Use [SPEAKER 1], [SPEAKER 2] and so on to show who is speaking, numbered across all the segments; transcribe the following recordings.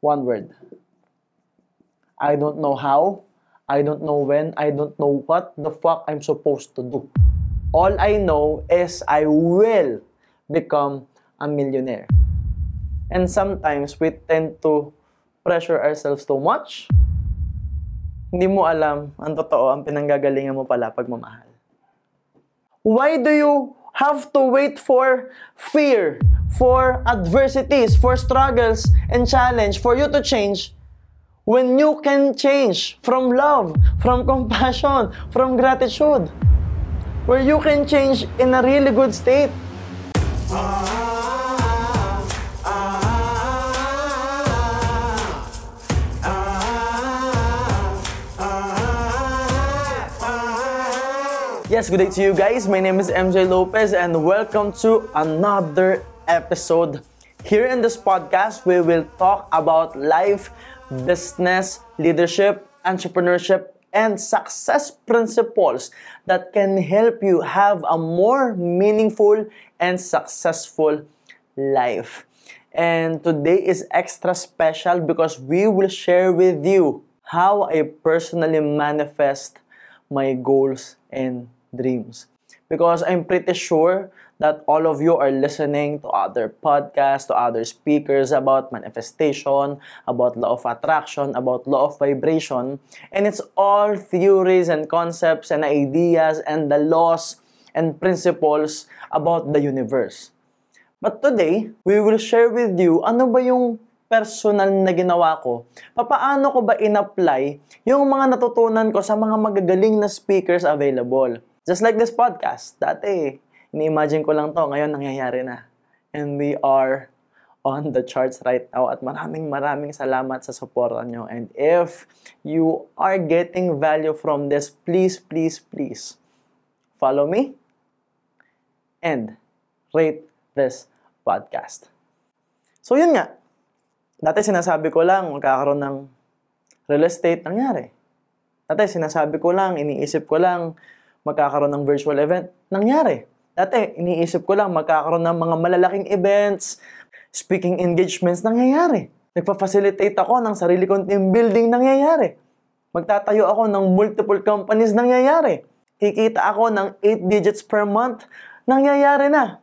[SPEAKER 1] One word. I don't know how. I don't know when. I don't know what the fuck I'm supposed to do. All I know is I will become a millionaire. And sometimes we tend to pressure ourselves too much. Hindi mo alam ang totoo, ang pinanggagalingan mo pala pagmamahal. Why do you have to wait for fear, for adversities, for struggles and challenge for you to change when you can change from love, from compassion, from gratitude, where you can change in a really good state? Yes, good day to you guys. My name is MJ Lopez and welcome to another episode. Here in this podcast, we will talk about life, business, leadership, entrepreneurship, and success principles that can help you have a more meaningful and successful life. And today is extra special because we will share with you how I personally manifest my goals and dreams. Because I'm pretty sure that all of you are listening to other podcasts, to other speakers about manifestation, about law of attraction, about law of vibration. And it's all theories and concepts and ideas and the laws and principles about the universe. But today, we will share with you ano ba yung personal na ginawa ko. Papaano ko ba in-apply yung mga natutunan ko sa mga magagaling na speakers available. Just like this podcast. Dati, ini-imagine ko lang to. Ngayon, nangyayari na. And we are on the charts right now. At maraming maraming salamat sa suporta nyo. And if you are getting value from this, please, please, please, follow me and rate this podcast. So yun nga, dati sinasabi ko lang magkakaroon ng real estate, nangyari. Dati sinasabi ko lang, iniisip ko lang, magkakaroon ng virtual event, nangyari. Dati, iniisip ko lang, magkakaroon ng mga malalaking events, speaking engagements, nangyayari. Nagpa-facilitate ako ng sarili kong team building, nangyayari. Magtatayo ako ng multiple companies, nangyayari. Kikita ako ng 8 digits per month, nangyayari na.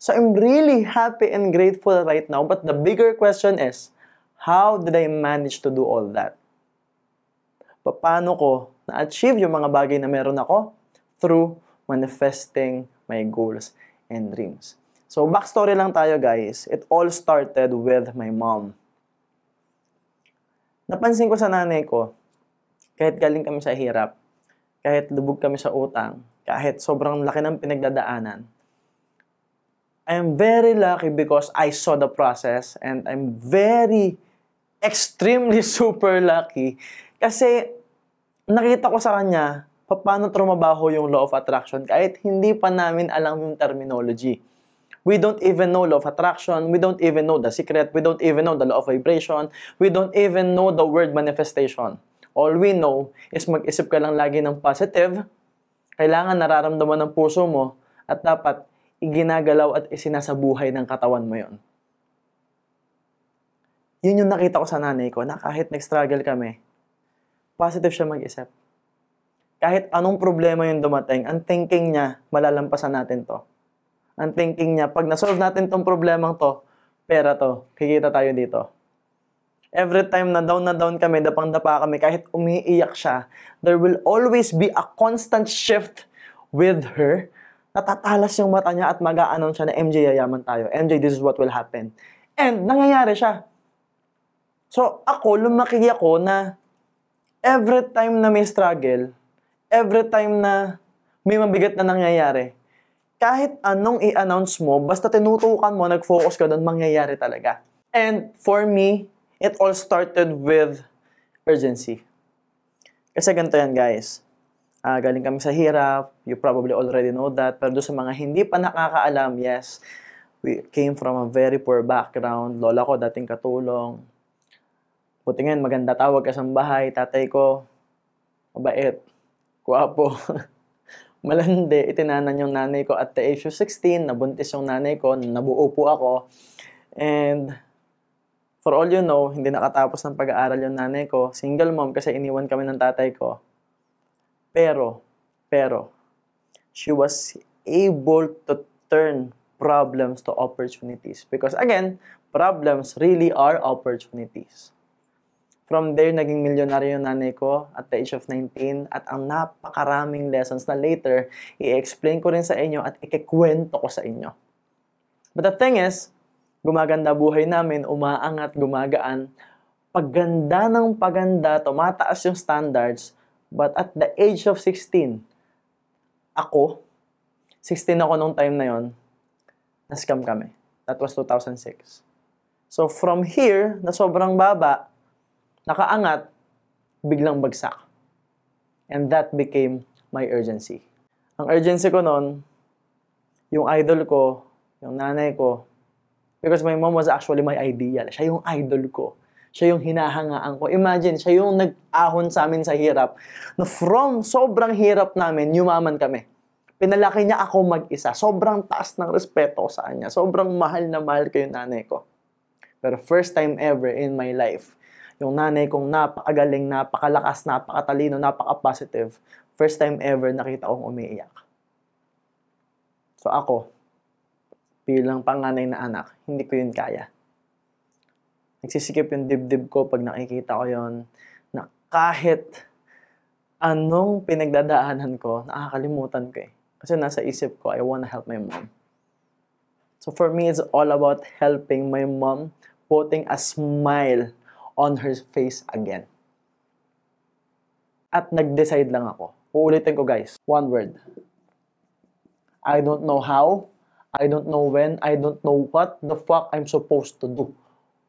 [SPEAKER 1] So I'm really happy and grateful right now. But the bigger question is, how did I manage to do all that? Paano ko na-achieve yung mga bagay na meron ako? Through manifesting my goals and dreams. So backstory lang tayo guys. It all started with my mom. Napansin ko sa nanay ko, kahit galing kami sa hirap, kahit lubog kami sa utang, kahit sobrang laki ng pinagdadaanan, I am very lucky because I saw the process and I'm very extremely super lucky kasi nakita ko sa kanya paano trumabaho yung law of attraction kahit hindi pa namin alam yung terminology. We don't even know law of attraction, we don't even know the secret, we don't even know the law of vibration, we don't even know the word manifestation. All we know is mag-isip ka lang lagi ng positive, kailangan nararamdaman ng puso mo, at dapat iginagalaw at isinasabuhay ng katawan mo yon. Yun yung nakita ko sa nanay ko na kahit nag-struggle kami, positive siya mag-isip. Kahit anong problema yung dumating, ang thinking niya, malalampasan natin to. Ang thinking niya, pag nasolve natin tong problemang to, pera to, kikita tayo dito. Every time na down na down kami, dapang-dapa kami, kahit umiiyak siya, there will always be a constant shift with her natatalas yung mata niya at mag-a-announce siya na MJ, yayaman tayo. MJ, this is what will happen. And nangyayari siya. So ako, lumaki ako na every time na may struggle, every time na may mabigat na nangyayari, kahit anong i-announce mo, basta tinutukan mo, nag-focus ka doon, mangyayari talaga. And for me, it all started with urgency. Kasi ganito yan, guys uh, galing kami sa hirap, you probably already know that. Pero sa mga hindi pa nakakaalam, yes, we came from a very poor background. Lola ko dating katulong. Buti ngayon, maganda tawag ka sa bahay. Tatay ko, mabait, guwapo, malandi. Itinanan yung nanay ko at the age of 16. Nabuntis yung nanay ko. Nabuo po ako. And For all you know, hindi nakatapos ng pag-aaral yung nanay ko. Single mom kasi iniwan kami ng tatay ko. Pero, pero, she was able to turn problems to opportunities. Because again, problems really are opportunities. From there, naging milyonaryo yung nanay ko at the age of 19 at ang napakaraming lessons na later, i-explain ko rin sa inyo at ikikwento ko sa inyo. But the thing is, gumaganda buhay namin, umaangat, gumagaan. Pagganda ng paganda, tumataas yung standards. But at the age of 16, ako, 16 ako nung time na yon, na-scam kami. That was 2006. So from here, na sobrang baba, nakaangat, biglang bagsak. And that became my urgency. Ang urgency ko noon, yung idol ko, yung nanay ko, Because my mom was actually my ideal. Siya yung idol ko. Siya yung hinahangaan ko. Imagine, siya yung nag-ahon sa amin sa hirap. Na from sobrang hirap namin, yumaman kami. Pinalaki niya ako mag-isa. Sobrang taas ng respeto sa kanya. Sobrang mahal na mahal ko yung nanay ko. Pero first time ever in my life, yung nanay kong napakagaling, napakalakas, napakatalino, napaka-positive. First time ever nakita kong umiiyak. So ako, bilang panganay na anak, hindi ko yun kaya. Nagsisikip yung dibdib ko pag nakikita ko yon na kahit anong pinagdadaanan ko, nakakalimutan ko eh. Kasi nasa isip ko, I wanna help my mom. So for me, it's all about helping my mom, putting a smile on her face again. At nag-decide lang ako. Uulitin ko guys, one word. I don't know how, I don't know when, I don't know what the fuck I'm supposed to do.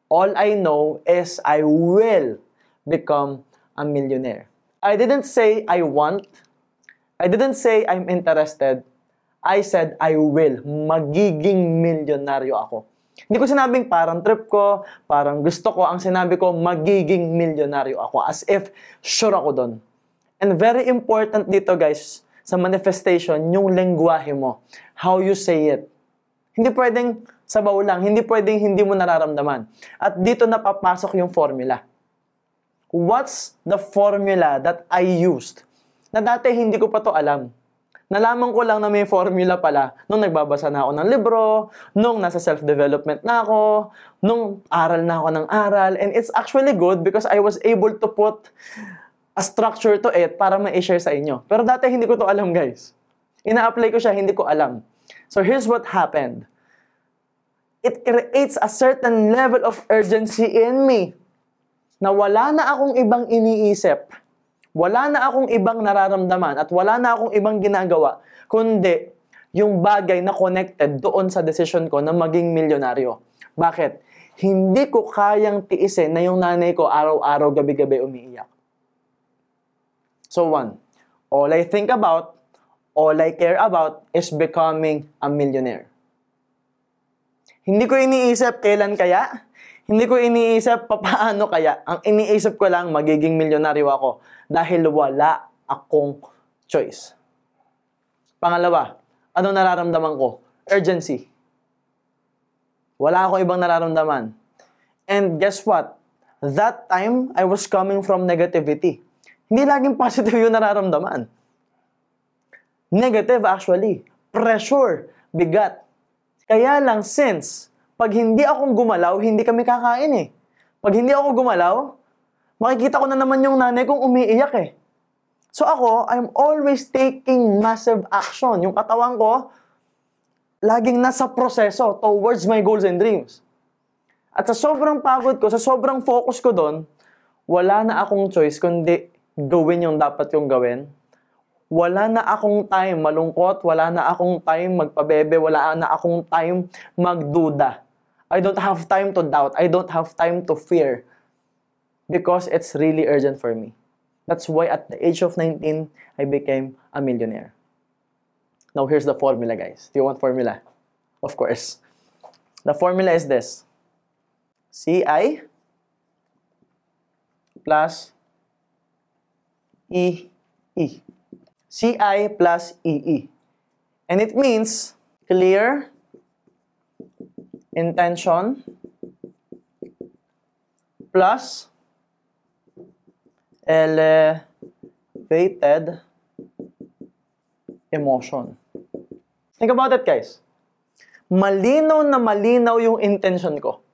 [SPEAKER 1] All I know is I will become a millionaire. I didn't say I want. I didn't say I'm interested. I said I will. Magiging milyonaryo ako. Hindi ko sinabing parang trip ko, parang gusto ko. Ang sinabi ko, magiging milyonaryo ako. As if sure ako doon. And very important dito guys, sa manifestation, yung lengguwahe mo. How you say it. Hindi pwedeng sabaw lang, hindi pwedeng hindi mo nararamdaman. At dito na papasok yung formula. What's the formula that I used? Na dati hindi ko pa to alam. Nalaman ko lang na may formula pala nung nagbabasa na ako ng libro, nung nasa self-development na ako, nung aral na ako ng aral. And it's actually good because I was able to put a structure to it para ma-share sa inyo. Pero dati hindi ko to alam, guys. Ina-apply ko siya, hindi ko alam. So here's what happened. It creates a certain level of urgency in me na wala na akong ibang iniisip, wala na akong ibang nararamdaman, at wala na akong ibang ginagawa, kundi yung bagay na connected doon sa decision ko na maging milyonaryo. Bakit? Hindi ko kayang tiisin na yung nanay ko araw-araw, gabi-gabi umiiyak. So one, all I think about all I care about is becoming a millionaire. Hindi ko iniisip kailan kaya, hindi ko iniisip paano kaya. Ang iniisip ko lang, magiging milyonaryo ako dahil wala akong choice. Pangalawa, anong nararamdaman ko? Urgency. Wala akong ibang nararamdaman. And guess what? That time, I was coming from negativity. Hindi laging positive yung nararamdaman. Negative actually. Pressure. Bigat. Kaya lang since, pag hindi akong gumalaw, hindi kami kakain eh. Pag hindi ako gumalaw, makikita ko na naman yung nanay kong umiiyak eh. So ako, I'm always taking massive action. Yung katawan ko, laging nasa proseso towards my goals and dreams. At sa sobrang pagod ko, sa sobrang focus ko doon, wala na akong choice kundi gawin yung dapat kong gawin wala na akong time malungkot, wala na akong time magpabebe, wala na akong time magduda. I don't have time to doubt. I don't have time to fear. Because it's really urgent for me. That's why at the age of 19, I became a millionaire. Now, here's the formula, guys. Do you want formula? Of course. The formula is this. CI plus EE. CI plus EE. And it means clear, intention, plus elevated emotion. Think about it, guys. Malinaw na malinaw yung intention ko.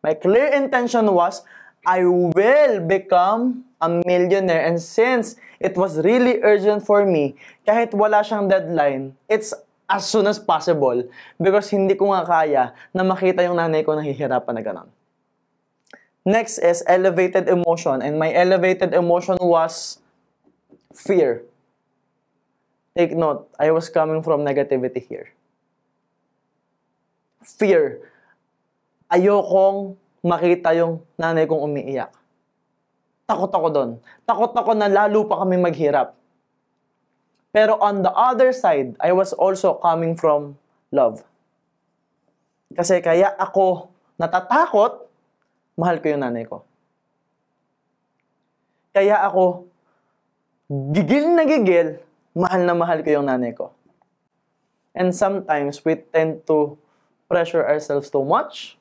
[SPEAKER 1] My clear intention was, I will become a millionaire. And since it was really urgent for me, kahit wala siyang deadline, it's as soon as possible because hindi ko nga kaya na makita yung nanay ko nahihirapan na ganon. Next is elevated emotion. And my elevated emotion was fear. Take note, I was coming from negativity here. Fear. Ayokong makita yung nanay kong umiiyak. Takot ako doon. Takot ako na lalo pa kami maghirap. Pero on the other side, I was also coming from love. Kasi kaya ako natatakot, mahal ko yung nanay ko. Kaya ako gigil na gigil, mahal na mahal ko yung nanay ko. And sometimes we tend to pressure ourselves too much.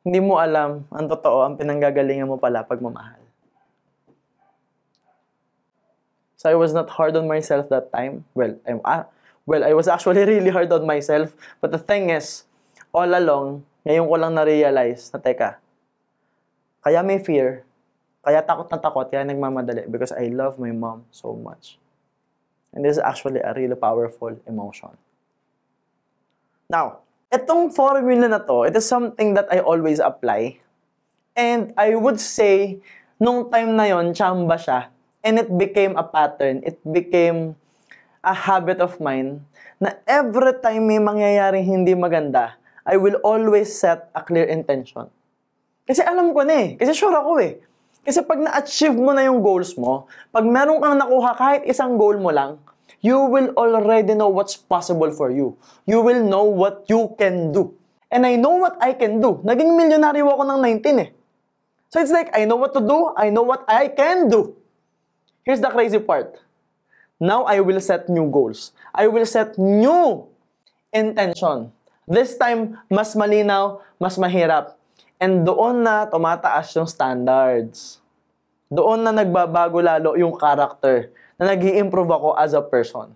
[SPEAKER 1] Hindi mo alam ang totoo, ang pinanggagalingan mo pala pag So I was not hard on myself that time. Well, I'm, ah, well, I was actually really hard on myself. But the thing is, all along, ngayon ko lang na-realize na, teka, kaya may fear, kaya takot na takot, kaya nagmamadali because I love my mom so much. And this is actually a really powerful emotion. Now, itong formula na to, it is something that I always apply. And I would say, nung time na yon chamba siya. And it became a pattern. It became a habit of mine na every time may mangyayaring hindi maganda, I will always set a clear intention. Kasi alam ko na eh. Kasi sure ako eh. Kasi pag na-achieve mo na yung goals mo, pag meron kang nakuha kahit isang goal mo lang, you will already know what's possible for you. You will know what you can do. And I know what I can do. Naging milyonaryo ako ng 19 eh. So it's like, I know what to do, I know what I can do. Here's the crazy part. Now I will set new goals. I will set new intention. This time, mas malinaw, mas mahirap. And doon na tumataas yung standards. Doon na nagbabago lalo yung character na nag improve ako as a person.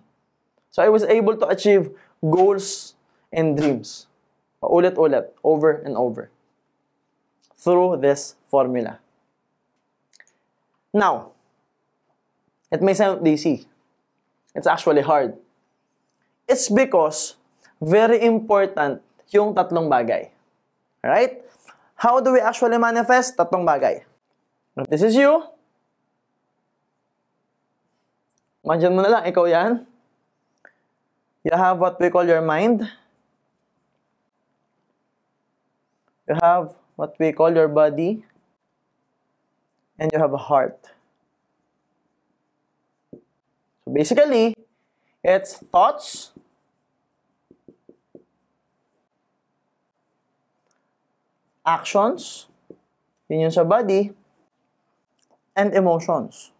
[SPEAKER 1] So I was able to achieve goals and dreams. Paulit-ulit, over and over. Through this formula. Now, it may sound easy. It's actually hard. It's because very important yung tatlong bagay. Right? How do we actually manifest? Tatlong bagay. If this is you, imagine mo na lang, ikaw yan. You have what we call your mind. You have what we call your body. And you have a heart. Basically, it's thoughts, actions, yun yung sa body, and emotions.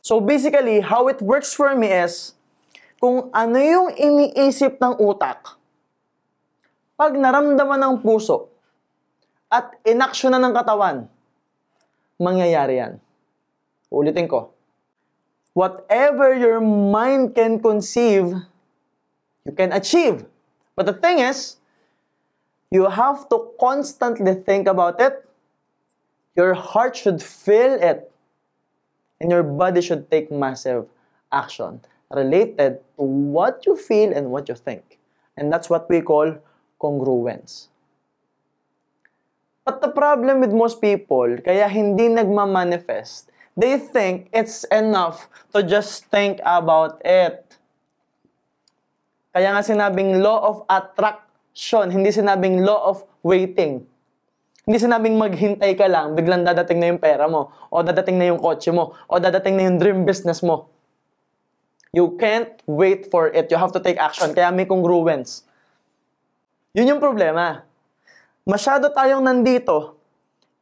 [SPEAKER 1] So basically, how it works for me is, kung ano yung iniisip ng utak, pag naramdaman ng puso, at inaksyon na ng katawan, mangyayari yan. Ulitin ko. Whatever your mind can conceive, you can achieve. But the thing is, you have to constantly think about it. Your heart should feel it. And your body should take massive action related to what you feel and what you think. And that's what we call congruence. But the problem with most people, kaya hindi nagmamanifest, they think it's enough to just think about it. Kaya nga sinabing law of attraction, hindi sinabing law of waiting. Hindi sinabing maghintay ka lang, biglang dadating na yung pera mo, o dadating na yung kotse mo, o dadating na yung dream business mo. You can't wait for it. You have to take action. Kaya may congruence. Yun yung problema. Masyado tayong nandito.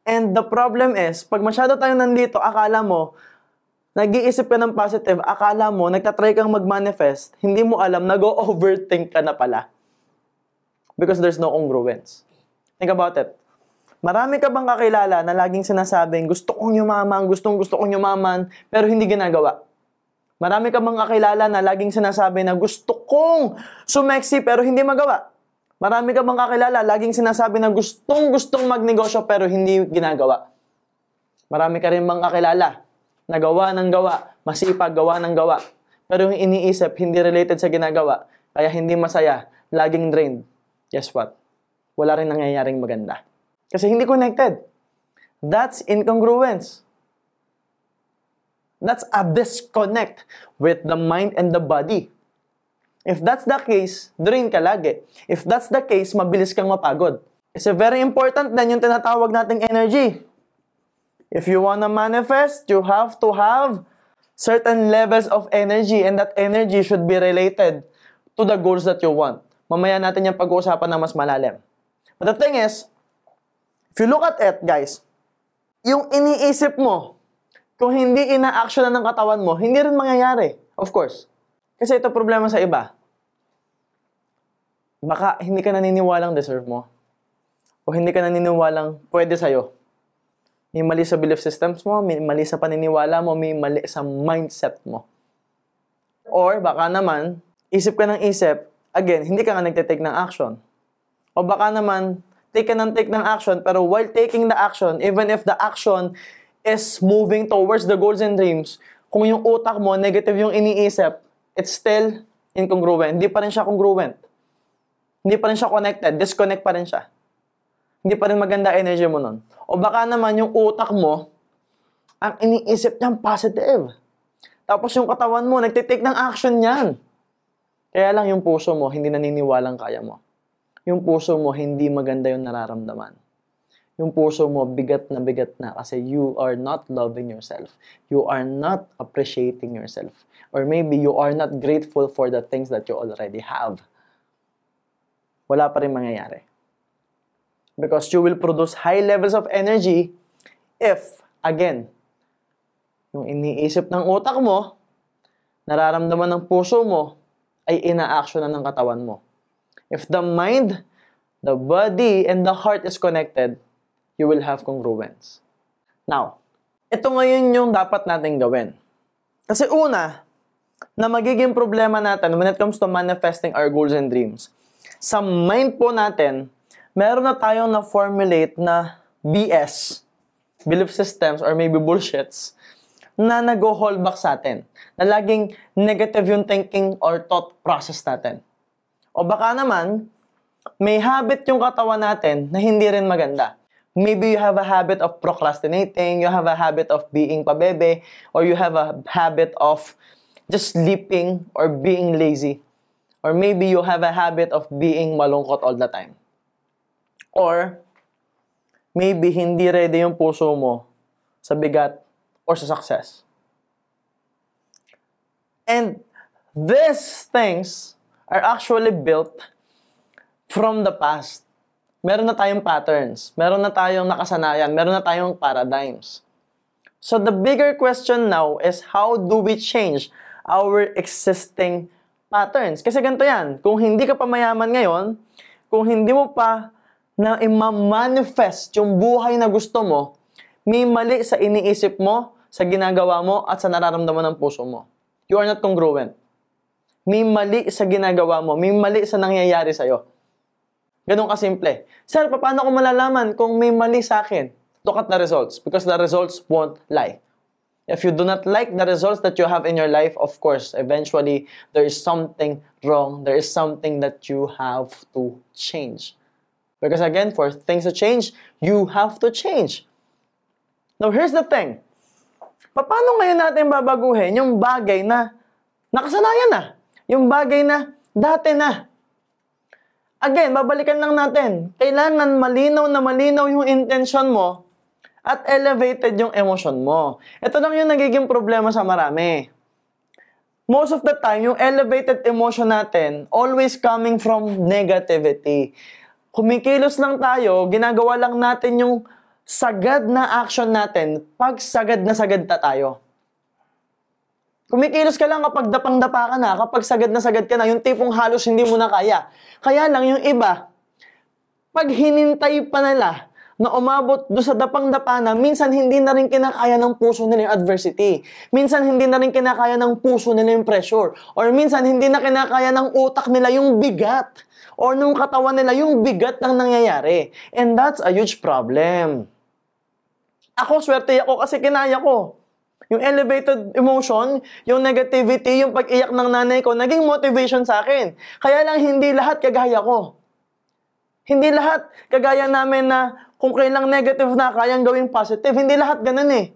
[SPEAKER 1] And the problem is, pag masyado tayong nandito, akala mo, nag-iisip ka ng positive, akala mo, nagtatry kang mag-manifest, hindi mo alam, nag-overthink ka na pala. Because there's no congruence. Think about it. Marami ka bang kakilala na laging sinasabing, gusto kong yumaman, gustong gusto kong yumaman, pero hindi ginagawa? Marami ka bang kakilala na laging sinasabi na gusto kong sumeksi pero hindi magawa? Marami ka bang kakilala laging sinasabi na gustong gustong magnegosyo pero hindi ginagawa? Marami ka rin bang kakilala na gawa ng gawa, masipag gawa ng gawa, pero yung iniisip hindi related sa ginagawa, kaya hindi masaya, laging drained. Guess what? Wala rin nangyayaring maganda. Kasi hindi connected. That's incongruence. That's a disconnect with the mind and the body. If that's the case, drain ka lagi. If that's the case, mabilis kang mapagod. It's a very important din yung tinatawag nating energy. If you wanna manifest, you have to have certain levels of energy and that energy should be related to the goals that you want. Mamaya natin yung pag-uusapan na mas malalim. But the thing is, if you look at it, guys, yung iniisip mo, kung hindi ina-action ng katawan mo, hindi rin mangyayari. Of course. Kasi ito problema sa iba. Baka hindi ka naniniwalang deserve mo. O hindi ka naniniwalang pwede sa'yo. May mali sa belief systems mo, may mali sa paniniwala mo, may mali sa mindset mo. Or baka naman, isip ka ng isip, again, hindi ka nga nagtitake ng action. O baka naman, take ka ng take ng action, pero while taking the action, even if the action is moving towards the goals and dreams, kung yung utak mo, negative yung iniisip, it's still incongruent. Hindi pa rin siya congruent. Hindi pa rin siya connected. Disconnect pa rin siya. Hindi pa rin maganda energy mo nun. O baka naman yung utak mo, ang iniisip niyang positive. Tapos yung katawan mo, nagtitake ng action niyan. Kaya lang yung puso mo, hindi naniniwalang kaya mo. Yung puso mo, hindi maganda yung nararamdaman yung puso mo bigat na bigat na kasi you are not loving yourself. You are not appreciating yourself. Or maybe you are not grateful for the things that you already have. Wala pa rin mangyayari. Because you will produce high levels of energy if, again, yung iniisip ng utak mo, nararamdaman ng puso mo, ay ina-action na ng katawan mo. If the mind, the body, and the heart is connected, you will have congruence. Now, ito ngayon yung dapat natin gawin. Kasi una, na magiging problema natin when it comes to manifesting our goals and dreams, sa mind po natin, meron na tayong na-formulate na BS, belief systems, or maybe bullshits, na nag-hold back sa atin. Na laging negative yung thinking or thought process natin. O baka naman, may habit yung katawan natin na hindi rin maganda. Maybe you have a habit of procrastinating, you have a habit of being pabebe, or you have a habit of just sleeping or being lazy. Or maybe you have a habit of being malungkot all the time. Or maybe hindi ready yung puso mo sa bigat or sa success. And these things are actually built from the past meron na tayong patterns, meron na tayong nakasanayan, meron na tayong paradigms. So the bigger question now is how do we change our existing patterns? Kasi ganito yan, kung hindi ka pa mayaman ngayon, kung hindi mo pa na ima-manifest yung buhay na gusto mo, may mali sa iniisip mo, sa ginagawa mo, at sa nararamdaman ng puso mo. You are not congruent. May mali sa ginagawa mo, may mali sa nangyayari sa'yo. Ganun kasimple. Sir, paano ko malalaman kung may mali sa akin? Look at the results because the results won't lie. If you do not like the results that you have in your life, of course, eventually there is something wrong. There is something that you have to change. Because again, for things to change, you have to change. Now, here's the thing. Paano ngayon natin babaguhin yung bagay na nakasanayan na? Yung bagay na dati na? Again, babalikan lang natin. Kailangan malinaw na malinaw yung intention mo at elevated yung emotion mo. Ito lang yung nagiging problema sa marami. Most of the time, yung elevated emotion natin always coming from negativity. Kumikilos lang tayo, ginagawa lang natin yung sagad na action natin pag sagad na sagad na tayo. Kumikilos ka lang kapag dapang-dapa ka na, kapag sagad na sagad ka na, yung tipong halos hindi mo na kaya. Kaya lang yung iba, pag hinintay pa nila na umabot do sa dapang-dapa na, minsan hindi na rin kinakaya ng puso nila yung adversity. Minsan hindi na rin kinakaya ng puso nila yung pressure. Or minsan hindi na kinakaya ng utak nila yung bigat. Or nung katawan nila yung bigat ng nangyayari. And that's a huge problem. Ako, swerte ako kasi kinaya ko. Yung elevated emotion, yung negativity, yung pag-iyak ng nanay ko, naging motivation sa akin. Kaya lang hindi lahat kagaya ko. Hindi lahat kagaya namin na kung kailang negative na, kayang gawing positive. Hindi lahat ganun eh.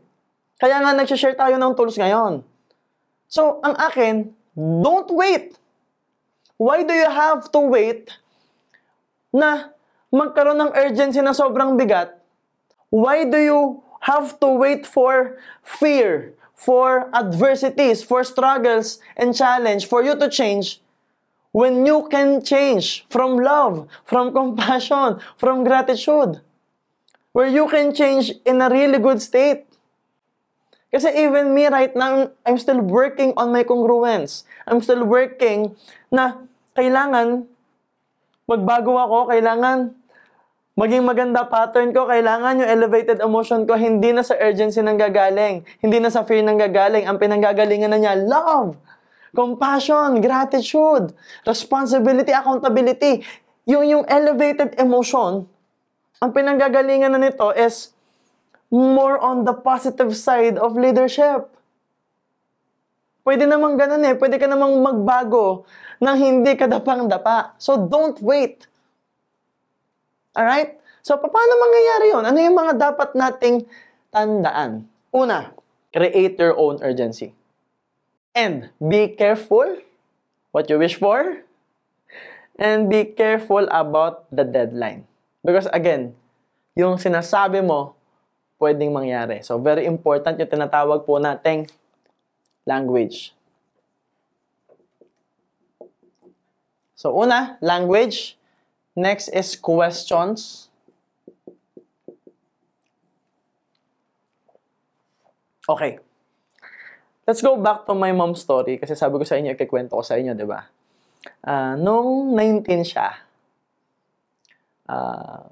[SPEAKER 1] Kaya nga nagsishare tayo ng tools ngayon. So, ang akin, don't wait. Why do you have to wait na magkaroon ng urgency na sobrang bigat? Why do you have to wait for fear, for adversities, for struggles and challenge for you to change when you can change from love, from compassion, from gratitude? Where you can change in a really good state. Kasi even me right now, I'm still working on my congruence. I'm still working na kailangan magbago ako, kailangan maging maganda pattern ko, kailangan yung elevated emotion ko hindi na sa urgency nang gagaling, hindi na sa fear nang gagaling. Ang pinanggagalingan na niya, love, compassion, gratitude, responsibility, accountability. Yung, yung elevated emotion, ang pinanggagalingan na nito is more on the positive side of leadership. Pwede namang ganun eh. Pwede ka namang magbago nang hindi ka dapang-dapa. So, don't wait. Alright? So, paano mangyayari yon? Ano yung mga dapat nating tandaan? Una, create your own urgency. And be careful what you wish for. And be careful about the deadline. Because again, yung sinasabi mo, pwedeng mangyari. So, very important yung tinatawag po nating language. So, una, language. Next is questions. Okay. Let's go back to my mom's story kasi sabi ko sa inyo, ikikwento ko sa inyo, di ba? Uh, nung 19 siya, uh,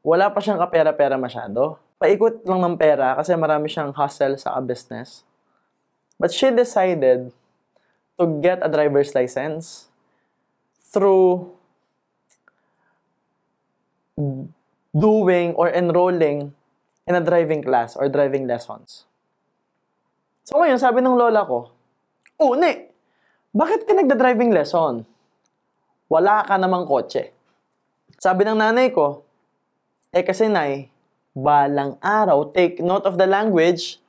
[SPEAKER 1] wala pa siyang kapera-pera masyado. Paikot lang ng pera kasi marami siyang hustle sa business. But she decided to get a driver's license through doing or enrolling in a driving class or driving lessons. So ngayon, sabi ng lola ko, Uni, bakit ka nagda-driving lesson? Wala ka namang kotse. Sabi ng nanay ko, eh kasi nay, balang araw, take note of the language,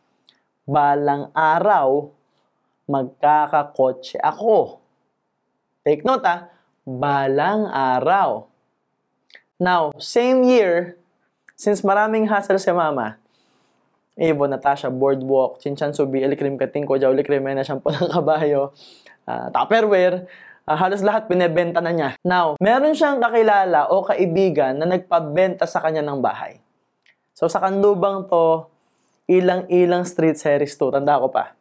[SPEAKER 1] balang araw, magkakakotse ako. Take note ah, balang araw. Now, same year, since maraming hassle si mama, Evo, Natasha, Boardwalk, Chinchan Subi, Elikrim Katingko, Jaulikrim, na shampoo ng kabayo, uh, Tupperware, uh, halos lahat binebenta na niya. Now, meron siyang kakilala o kaibigan na nagpabenta sa kanya ng bahay. So, sa kanlubang to, ilang-ilang street series to. Tanda ko pa.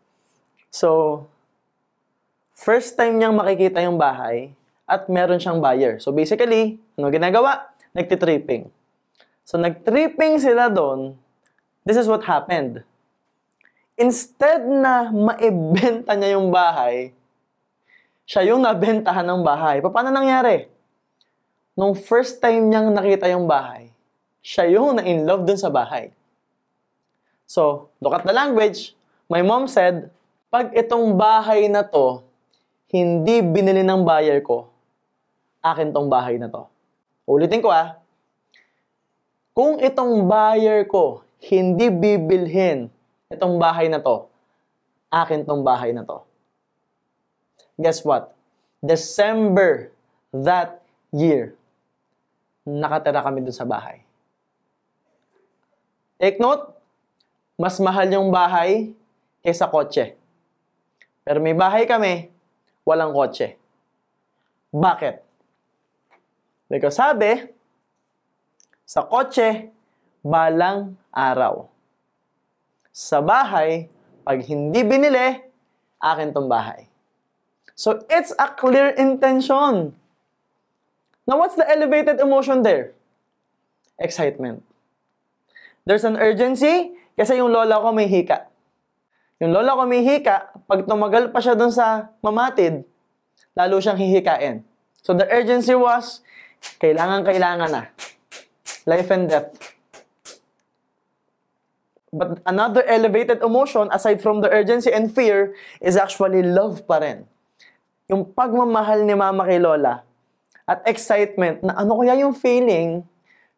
[SPEAKER 1] So, first time niyang makikita yung bahay at meron siyang buyer. So, basically, ano ginagawa? Nagtitripping. So, nagtripping sila doon. This is what happened. Instead na maibenta niya yung bahay, siya yung nabentahan ng bahay. Paano nangyari? Nung first time niyang nakita yung bahay, siya yung na-in love dun sa bahay. So, look at the language. My mom said, pag itong bahay na to, hindi binili ng buyer ko, akin tong bahay na to. Ulitin ko ah. Kung itong buyer ko hindi bibilhin itong bahay na to, akin tong bahay na to guess what? December that year, nakatira kami dun sa bahay. Take note, mas mahal yung bahay kaysa kotse. Pero may bahay kami, walang kotse. Bakit? Because sabi, sa kotse, balang araw. Sa bahay, pag hindi binili, akin tong bahay. So, it's a clear intention Now, what's the elevated emotion there? Excitement. There's an urgency kasi yung lola ko may hika. Yung lola ko may hika, pag tumagal pa siya dun sa mamatid, lalo siyang hihikain. So the urgency was, kailangan, kailangan na. Life and death. But another elevated emotion, aside from the urgency and fear, is actually love pa rin. Yung pagmamahal ni mama kay lola at excitement na ano kaya yung feeling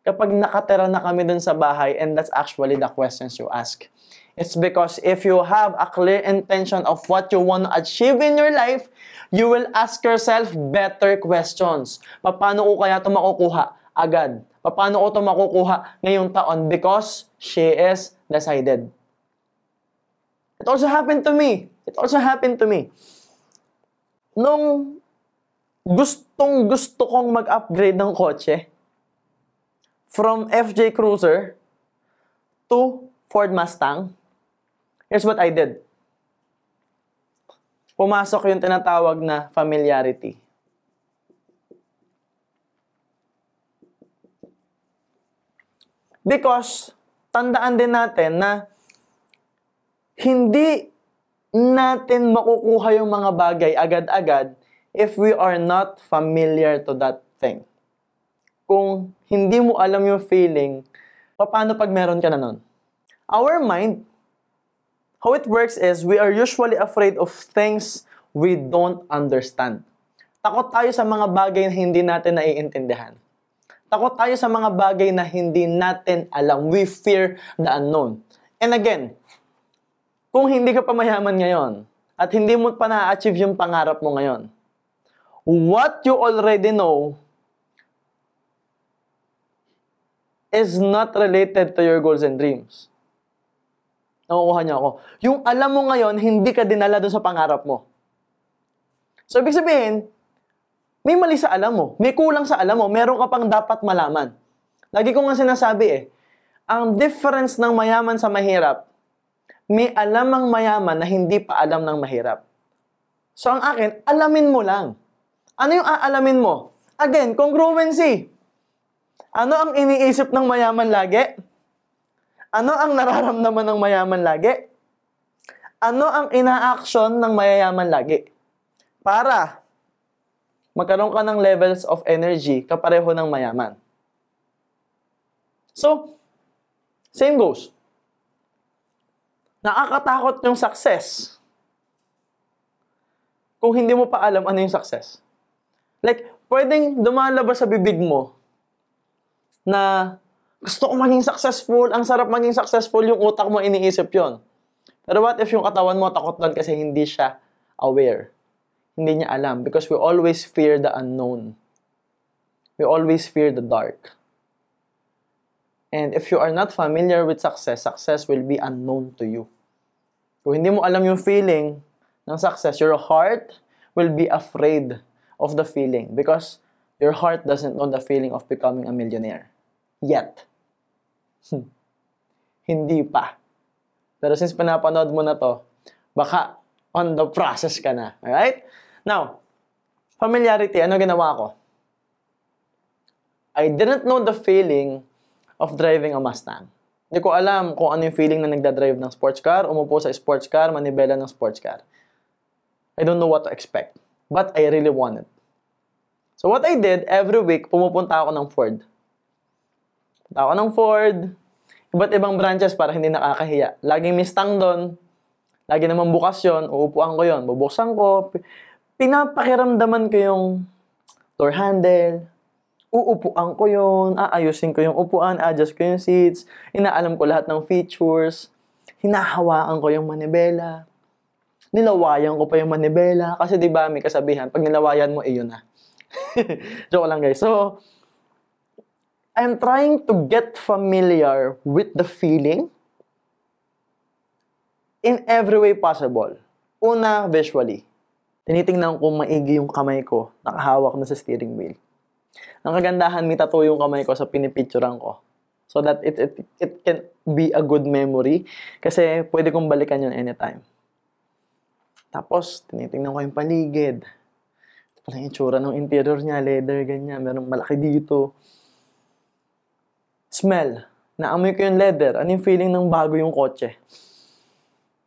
[SPEAKER 1] kapag nakatira na kami dun sa bahay and that's actually the questions you ask. It's because if you have a clear intention of what you want to achieve in your life, you will ask yourself better questions. Paano ko kaya ito makukuha agad? Paano ko ito makukuha ngayong taon? Because she is decided. It also happened to me. It also happened to me. Nung gustong gusto kong mag-upgrade ng kotse, from FJ Cruiser to Ford Mustang, here's what I did. Pumasok yung tinatawag na familiarity. Because, tandaan din natin na hindi natin makukuha yung mga bagay agad-agad if we are not familiar to that thing. Kung hindi mo alam yung feeling, paano pag meron ka na nun? Our mind, how it works is we are usually afraid of things we don't understand. Takot tayo sa mga bagay na hindi natin naiintindihan. Takot tayo sa mga bagay na hindi natin alam. We fear the unknown. And again, kung hindi ka pa mayaman ngayon at hindi mo pa na-achieve yung pangarap mo ngayon, what you already know is not related to your goals and dreams. Nakukuha niya ako. Yung alam mo ngayon, hindi ka dinala doon sa pangarap mo. So, ibig sabihin, may mali sa alam mo. May kulang sa alam mo. Meron ka pang dapat malaman. Lagi ko nga sinasabi eh, ang difference ng mayaman sa mahirap, may alam ang mayaman na hindi pa alam ng mahirap. So ang akin, alamin mo lang. Ano yung aalamin mo? Again, congruency. Ano ang iniisip ng mayaman lagi? Ano ang nararamdaman ng mayaman lagi? Ano ang ina-action ng mayayaman lagi? Para magkaroon ka ng levels of energy kapareho ng mayaman. So, same goes. Nakakatakot yung success. Kung hindi mo pa alam ano yung success. Like, pwedeng dumalabas sa bibig mo na gusto ko maging successful, ang sarap maging successful, yung utak mo iniisip yon. Pero what if yung katawan mo takot lang kasi hindi siya aware? Hindi niya alam because we always fear the unknown. We always fear the dark. And if you are not familiar with success, success will be unknown to you. Kung hindi mo alam yung feeling ng success, your heart will be afraid of the feeling because your heart doesn't know the feeling of becoming a millionaire. Yet. hindi pa. Pero since pinapanood mo na to, baka on the process ka na. Alright? Now, familiarity, ano ginawa ko? I didn't know the feeling of driving a Mustang. Hindi ko alam kung ano yung feeling na nagdadrive ng sports car, umupo sa sports car, manibela ng sports car. I don't know what to expect. But I really want it. So what I did, every week, pumupunta ako ng Ford. Punta ako ng Ford, iba't ibang branches para hindi nakakahiya. Laging Mustang doon, lagi naman bukas yun, uupuan ko yun, bubuksan ko, pinapakiramdaman ko yung door handle, uupuan ko yun, aayusin ko yung upuan, adjust ko yung seats, inaalam ko lahat ng features, hinahawaan ko yung manibela, nilawayan ko pa yung manibela, kasi di ba may kasabihan, pag nilawayan mo, iyon na. Joke lang guys. So, I'm trying to get familiar with the feeling in every way possible. Una, visually. Tinitingnan ko maigi yung kamay ko, nakahawak na sa steering wheel. Ang kagandahan, may tattoo yung kamay ko sa pinipicturean ko. So that it, it, it can be a good memory kasi pwede kong balikan yun anytime. Tapos, tinitingnan ko yung paligid. pala yung itsura ng interior niya, leather, ganyan. Merong malaki dito. Smell. Naamoy ko yung leather. Ano yung feeling ng bago yung kotse?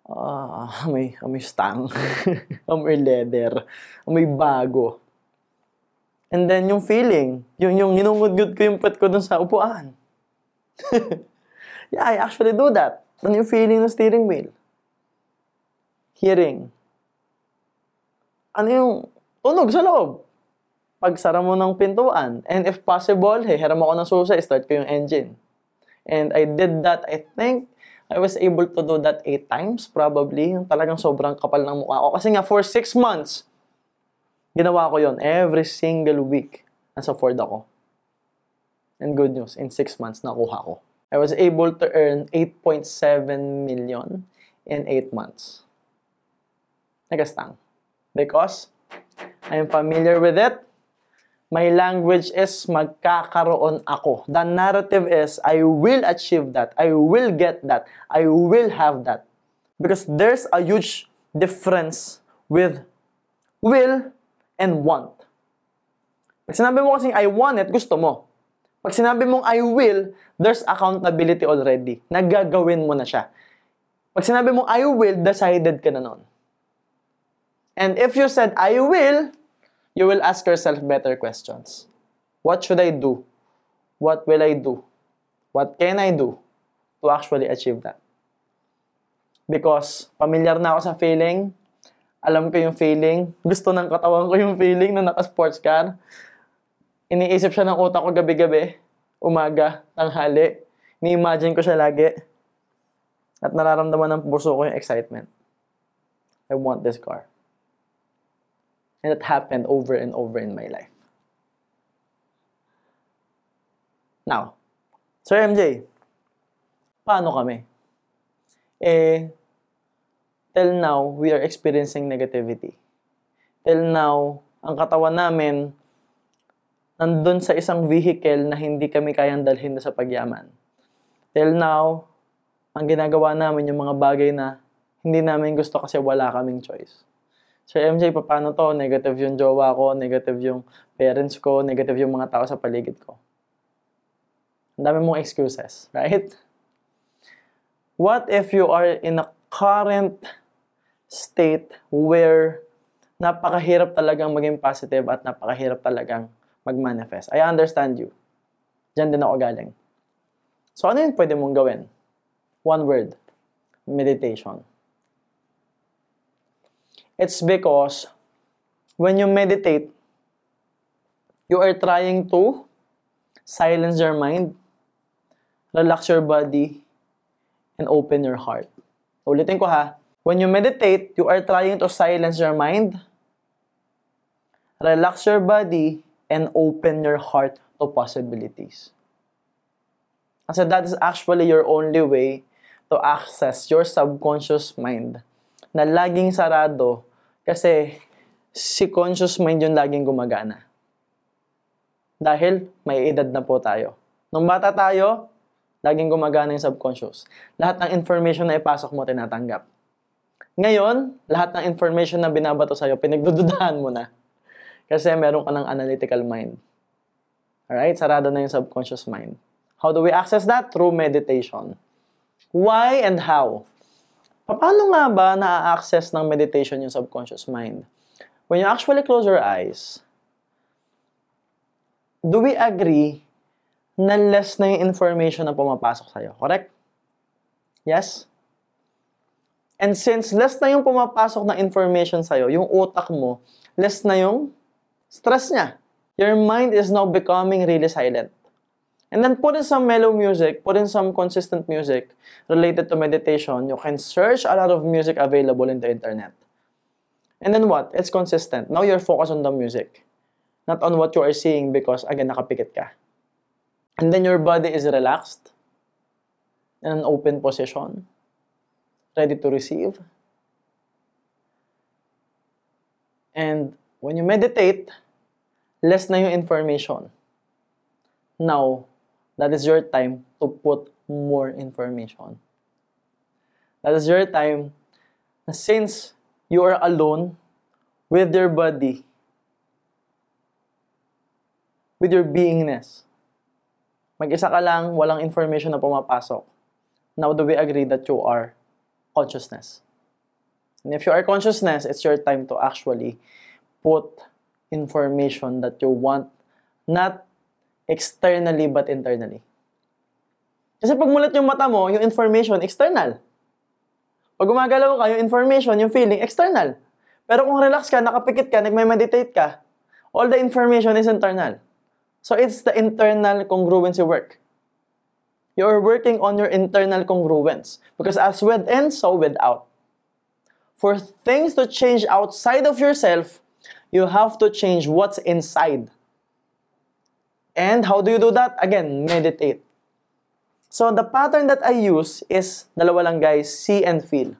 [SPEAKER 1] Ah, amoy, amoy stang. amoy leather. Amoy bago. And then yung feeling, yung, yung ginungudgud ko yung pet ko dun sa upuan. yeah, I actually do that. Ano yung feeling ng steering wheel? Hearing. Ano yung tunog sa loob? Pagsara mo ng pintuan. And if possible, hey, hiram ako ng susi, start ko yung engine. And I did that, I think, I was able to do that eight times, probably. Yung talagang sobrang kapal ng mukha ko. Kasi nga, for six months, ginawa ko yon every single week. Nasa Ford ako. And good news, in six months, nakuha ko. I was able to earn 8.7 million in 8 months. Nagastang. Because I am familiar with it. My language is magkakaroon ako. The narrative is I will achieve that. I will get that. I will have that. Because there's a huge difference with will and want. Pag sinabi mo kasing I want it, gusto mo. Pag sinabi mong I will, there's accountability already. Nagagawin mo na siya. Pag sinabi mong I will, decided ka na nun. And if you said I will, you will ask yourself better questions. What should I do? What will I do? What can I do to actually achieve that? Because familiar na ako sa feeling, alam ko yung feeling, gusto ng katawan ko yung feeling na naka-sports car. Iniisip siya ng utak ko gabi-gabi, umaga, tanghali. Ni-imagine ko siya lagi. At nararamdaman ng puso ko yung excitement. I want this car. And it happened over and over in my life. Now, Sir MJ, paano kami? Eh, till now, we are experiencing negativity. Till now, ang katawan namin, nandun sa isang vehicle na hindi kami kayang dalhin sa pagyaman. Till now, ang ginagawa namin yung mga bagay na hindi namin gusto kasi wala kaming choice. Sir MJ, paano to? Negative yung jowa ko, negative yung parents ko, negative yung mga tao sa paligid ko. Ang dami mong excuses, right? What if you are in a current state where napakahirap talagang maging positive at napakahirap talagang mag-manifest? I understand you. Diyan din ako galing. So ano yung pwede mong gawin? One word. Meditation. It's because when you meditate, you are trying to silence your mind, relax your body, and open your heart. Ulitin ko ha. When you meditate, you are trying to silence your mind, relax your body, and open your heart to possibilities. Kasi that is actually your only way to access your subconscious mind na laging sarado kasi si conscious mind yung laging gumagana. Dahil may edad na po tayo. Nung bata tayo, laging gumagana yung subconscious. Lahat ng information na ipasok mo, tinatanggap. Ngayon, lahat ng information na binabato sa'yo, pinagdududahan mo na. Kasi meron ka ng analytical mind. Alright? Sarado na yung subconscious mind. How do we access that? Through meditation. Why and how? Paano nga ba na-access ng meditation yung subconscious mind? When you actually close your eyes, do we agree na less na yung information na pumapasok sa'yo? Correct? Yes? And since less na yung pumapasok na information sa'yo, yung utak mo, less na yung stress niya. Your mind is now becoming really silent. And then put in some mellow music, put in some consistent music related to meditation. You can search a lot of music available in the internet. And then what? It's consistent. Now you're focused on the music, not on what you are seeing because, again, nakapikit ka. And then your body is relaxed in an open position, ready to receive. And when you meditate, less na yung information. Now, that is your time to put more information. That is your time since you are alone with your body, with your beingness. Mag-isa ka lang, walang information na pumapasok. Now do we agree that you are consciousness? And if you are consciousness, it's your time to actually put information that you want, not externally but internally. Kasi pag mulat yung mata mo, yung information, external. Pag gumagalaw ka, yung information, yung feeling, external. Pero kung relax ka, nakapikit ka, nagme-meditate ka, all the information is internal. So it's the internal congruency work. You're working on your internal congruence. Because as within, so without. For things to change outside of yourself, you have to change what's inside. And how do you do that? Again, meditate. So the pattern that I use is, dalawa lang guys, see and feel.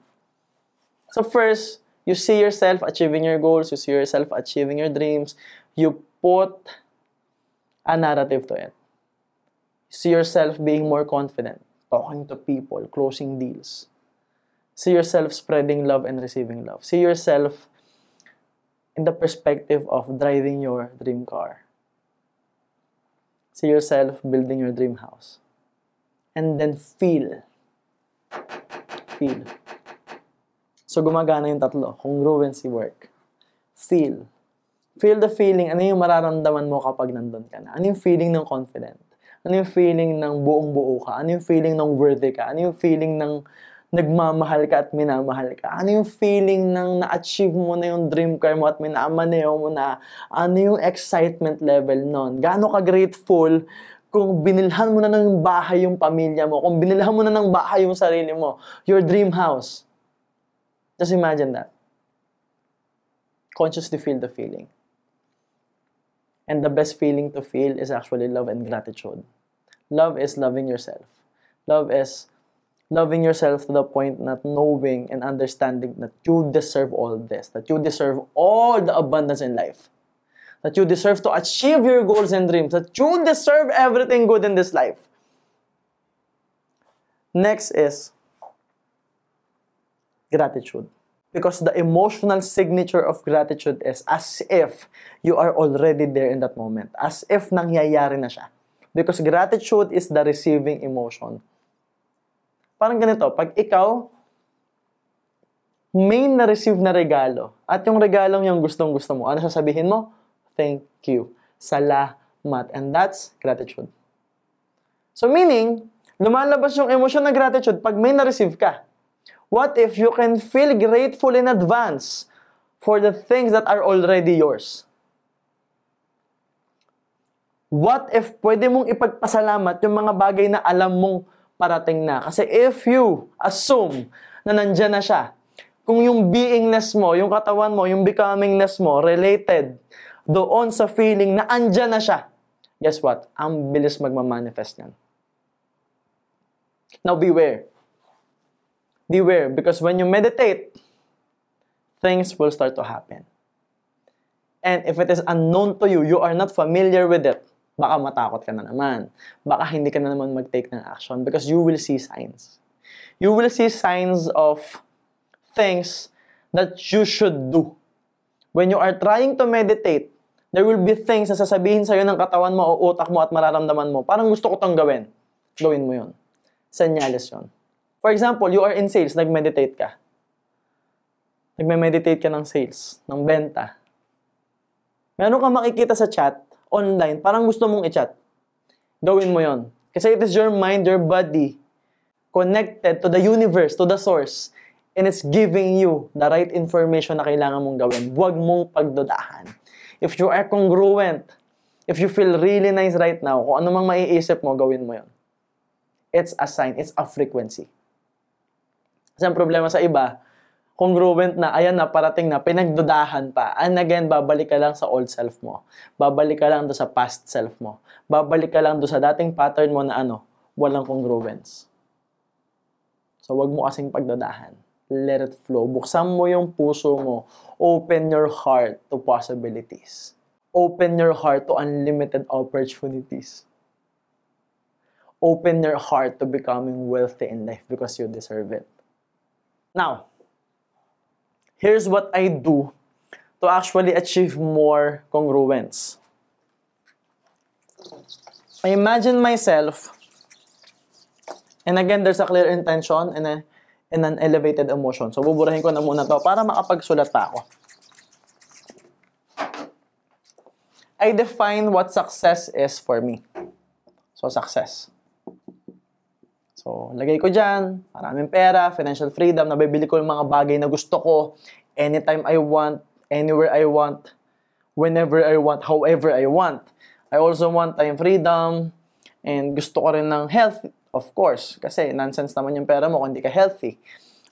[SPEAKER 1] So first, you see yourself achieving your goals, you see yourself achieving your dreams, you put a narrative to it. See yourself being more confident, talking to people, closing deals. See yourself spreading love and receiving love. See yourself in the perspective of driving your dream car. See yourself building your dream house. And then feel. Feel. So gumagana yung tatlo. Congruency work. Feel. Feel the feeling. Ano yung mararamdaman mo kapag nandun ka na? Ano yung feeling ng confident? Ano yung feeling ng buong buo ka? Ano yung feeling ng worthy ka? Ano yung feeling ng nagmamahal ka at minamahal ka? Ano yung feeling ng na-achieve mo na yung dream car mo at minamaneo mo na? Ano yung excitement level nun? Gaano ka grateful kung binilhan mo na ng bahay yung pamilya mo, kung binilhan mo na ng bahay yung sarili mo, your dream house. Just imagine that. Consciously feel the feeling. And the best feeling to feel is actually love and gratitude. Love is loving yourself. Love is loving yourself to the point not knowing and understanding that you deserve all this, that you deserve all the abundance in life, that you deserve to achieve your goals and dreams, that you deserve everything good in this life. Next is gratitude. Because the emotional signature of gratitude is as if you are already there in that moment. As if nangyayari na siya. Because gratitude is the receiving emotion. Parang ganito, pag ikaw may na-receive na regalo at yung regalong yung gustong-gusto mo, ano sasabihin mo? Thank you. Salamat. And that's gratitude. So meaning, lumalabas yung emosyon ng gratitude pag may na-receive ka. What if you can feel grateful in advance for the things that are already yours? What if pwede mong ipagpasalamat yung mga bagay na alam mong parating na? Kasi if you assume na nandyan na siya, kung yung beingness mo, yung katawan mo, yung becomingness mo related doon sa feeling na andyan na siya, guess what? Ang bilis magmamanifest niyan. Now beware. Beware because when you meditate, things will start to happen. And if it is unknown to you, you are not familiar with it, baka matakot ka na naman. Baka hindi ka na naman mag-take ng action because you will see signs. You will see signs of things that you should do. When you are trying to meditate, there will be things na sasabihin sa'yo ng katawan mo o utak mo at mararamdaman mo, parang gusto ko tong gawin. Gawin mo yon. Senyales yon. For example, you are in sales, nag-meditate ka. Nagme-meditate ka ng sales, ng benta. Meron kang makikita sa chat, online, parang gusto mong i-chat. Gawin mo yon. Kasi it is your mind, your body, connected to the universe, to the source, and it's giving you the right information na kailangan mong gawin. Huwag mong pagdudahan. If you are congruent, if you feel really nice right now, kung ano mang maiisip mo, gawin mo yon. It's a sign, it's a frequency. Kasi ang problema sa iba, congruent na, ayan na, parating na, pinagdudahan pa. And again, babalik ka lang sa old self mo. Babalik ka lang do sa past self mo. Babalik ka lang do sa dating pattern mo na ano, walang congruence. So, wag mo kasing pagdadahan. Let it flow. Buksan mo yung puso mo. Open your heart to possibilities. Open your heart to unlimited opportunities. Open your heart to becoming wealthy in life because you deserve it. Now, here's what I do to actually achieve more congruence. I imagine myself, and again, there's a clear intention and, a, and an elevated emotion. So, buburahin ko na muna to para makapagsulat pa ako. I define what success is for me. So, success. So, lagay ko dyan, maraming pera, financial freedom, nabibili ko yung mga bagay na gusto ko, anytime I want, anywhere I want, whenever I want, however I want. I also want time freedom, and gusto ko rin ng health, of course, kasi nonsense naman yung pera mo kung hindi ka healthy.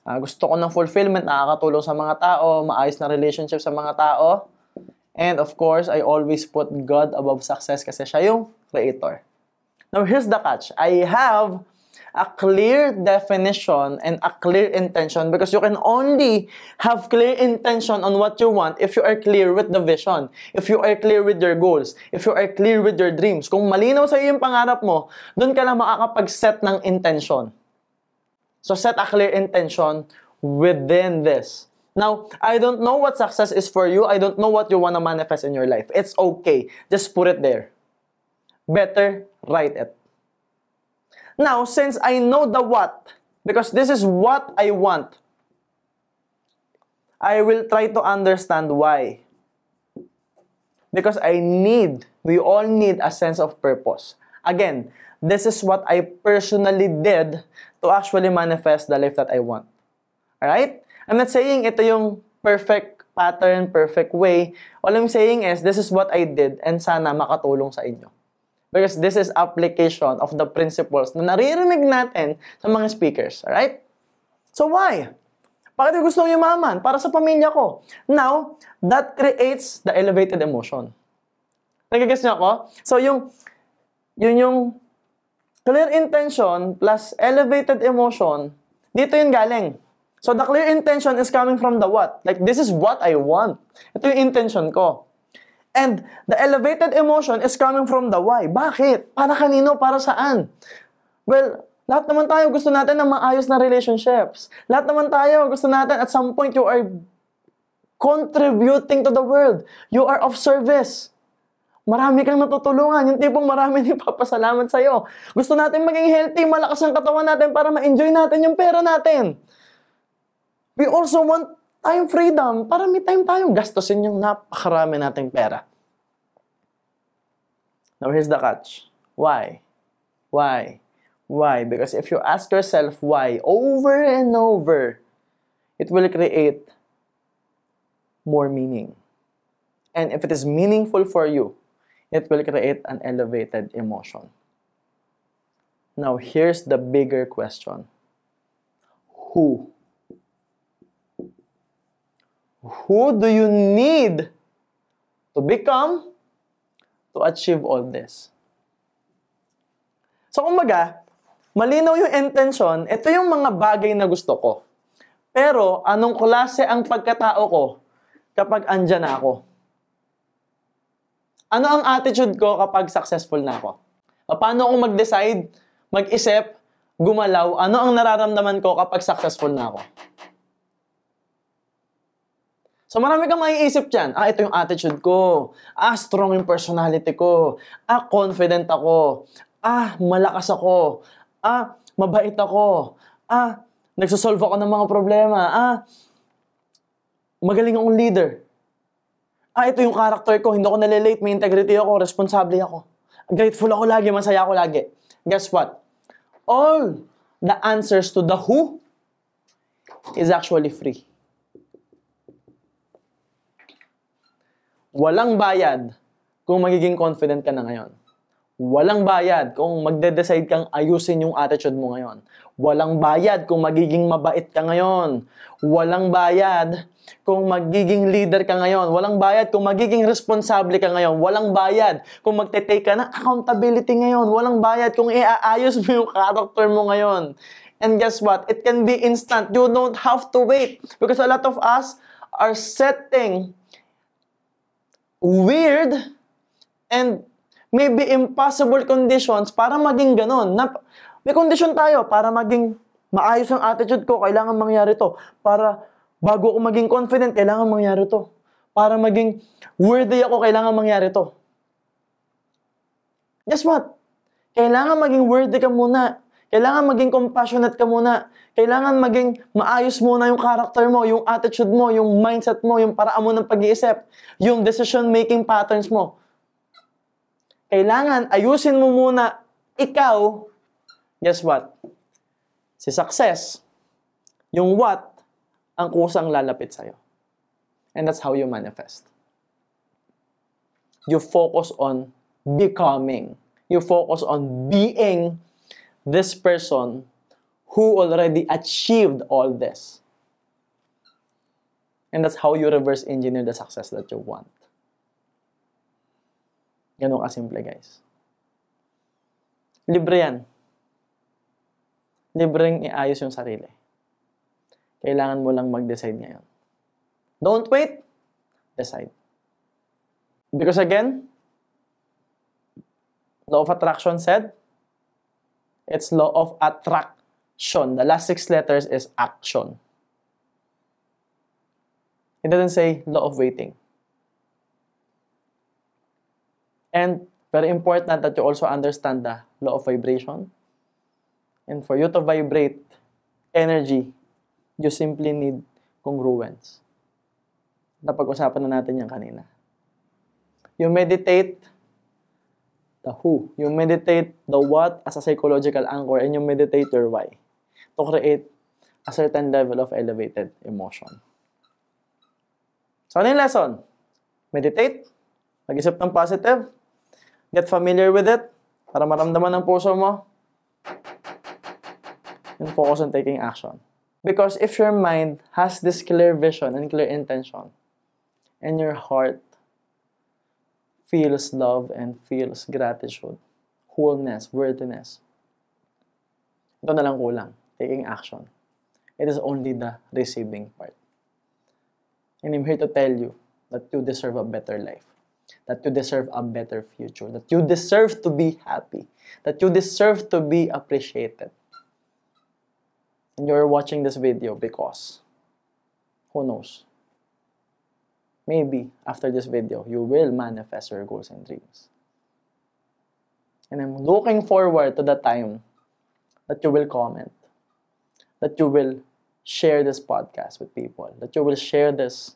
[SPEAKER 1] Ah, gusto ko ng fulfillment, nakakatulong sa mga tao, maayos na relationship sa mga tao, and of course, I always put God above success kasi siya yung creator. Now, here's the catch. I have a clear definition and a clear intention because you can only have clear intention on what you want if you are clear with the vision, if you are clear with your goals, if you are clear with your dreams. Kung malinaw sa iyo yung pangarap mo, doon ka lang makakapag-set ng intention. So set a clear intention within this. Now, I don't know what success is for you. I don't know what you want to manifest in your life. It's okay. Just put it there. Better write it. Now, since I know the what, because this is what I want, I will try to understand why. Because I need, we all need a sense of purpose. Again, this is what I personally did to actually manifest the life that I want. Alright? I'm not saying ito yung perfect pattern, perfect way. All I'm saying is, this is what I did and sana makatulong sa inyo. Because this is application of the principles na naririnig natin sa mga speakers. Alright? So why? Bakit gusto yumaman? Para sa pamilya ko. Now, that creates the elevated emotion. Nagigess niyo ako? So yung, yun yung clear intention plus elevated emotion, dito yun galing. So the clear intention is coming from the what? Like, this is what I want. Ito yung intention ko. And the elevated emotion is coming from the why. Bakit? Para kanino? Para saan? Well, lahat naman tayo gusto natin ng maayos na relationships. Lahat naman tayo gusto natin at some point you are contributing to the world. You are of service. Marami kang natutulungan. Yung tipong marami din papasalamat sa'yo. Gusto natin maging healthy, malakas ang katawan natin para ma-enjoy natin yung pera natin. We also want time freedom para may time tayong gastusin yung napakarami nating pera. Now, here's the catch. Why? Why? Why? Because if you ask yourself why over and over, it will create more meaning. And if it is meaningful for you, it will create an elevated emotion. Now, here's the bigger question Who? Who do you need to become to achieve all this? So, kumbaga, malinaw yung intention, ito yung mga bagay na gusto ko. Pero, anong klase ang pagkatao ko kapag andyan na ako? Ano ang attitude ko kapag successful na ako? Paano akong mag-decide, mag-isip, gumalaw, ano ang nararamdaman ko kapag successful na ako? So marami kang maiisip dyan. Ah, ito yung attitude ko. Ah, strong yung personality ko. Ah, confident ako. Ah, malakas ako. Ah, mabait ako. Ah, nagsosolve ako ng mga problema. Ah, magaling akong leader. Ah, ito yung character ko. Hindi ako nalilate. May integrity ako. Responsable ako. Grateful ako lagi. Masaya ako lagi. Guess what? All the answers to the who is actually free. Walang bayad kung magiging confident ka na ngayon. Walang bayad kung magde-decide kang ayusin yung attitude mo ngayon. Walang bayad kung magiging mabait ka ngayon. Walang bayad kung magiging leader ka ngayon. Walang bayad kung magiging responsable ka ngayon. Walang bayad kung magte-take ka ng accountability ngayon. Walang bayad kung iaayos mo yung character mo ngayon. And guess what? It can be instant. You don't have to wait. Because a lot of us are setting weird and maybe impossible conditions para maging ganon. Na, may condition tayo para maging maayos ang attitude ko, kailangan mangyari to. Para bago ako maging confident, kailangan mangyari to. Para maging worthy ako, kailangan mangyari to. Guess what? Kailangan maging worthy ka muna. Kailangan maging compassionate ka muna. Kailangan maging maayos muna yung character mo, yung attitude mo, yung mindset mo, yung paraan mo ng pag-iisip, yung decision-making patterns mo. Kailangan ayusin mo muna ikaw, guess what? Si success, yung what, ang kusang lalapit sa'yo. And that's how you manifest. You focus on becoming. You focus on being this person who already achieved all this. And that's how you reverse engineer the success that you want. Ganun kasimple, guys. Libre yan. Libreng iayos yung sarili. Kailangan mo lang mag-decide ngayon. Don't wait. Decide. Because again, law of attraction said, it's law of attraction. The last six letters is action. It doesn't say law of waiting. And very important that you also understand the law of vibration. And for you to vibrate energy, you simply need congruence. Napag-usapan na natin yan kanina. You meditate the who. You meditate the what as a psychological anchor and you meditate your why to create a certain level of elevated emotion. So ano yung lesson? Meditate, mag-isip ng positive, get familiar with it, para maramdaman ng puso mo, and focus on taking action. Because if your mind has this clear vision and clear intention, and your heart feels love and feels gratitude, wholeness, worthiness, ito na lang kulang, taking action. It is only the receiving part. And I'm here to tell you that you deserve a better life, that you deserve a better future, that you deserve to be happy, that you deserve to be appreciated. And you're watching this video because, who knows, maybe after this video, you will manifest your goals and dreams. And I'm looking forward to the time that you will comment, that you will share this podcast with people, that you will share this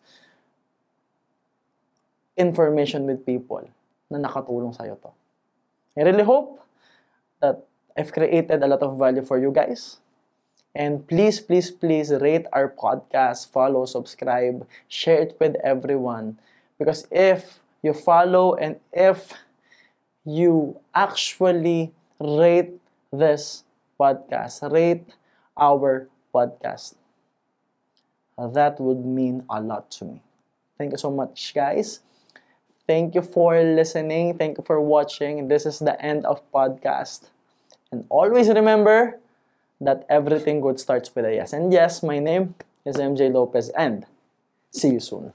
[SPEAKER 1] information with people na nakatulong sa'yo to. I really hope that I've created a lot of value for you guys. And please, please, please rate our podcast, follow, subscribe, share it with everyone. Because if you follow and if you actually rate this podcast, rate our podcast, that would mean a lot to me. Thank you so much, guys. Thank you for listening. Thank you for watching. This is the end of podcast. And always remember that everything good starts with a yes. And yes, my name is MJ Lopez and see you soon.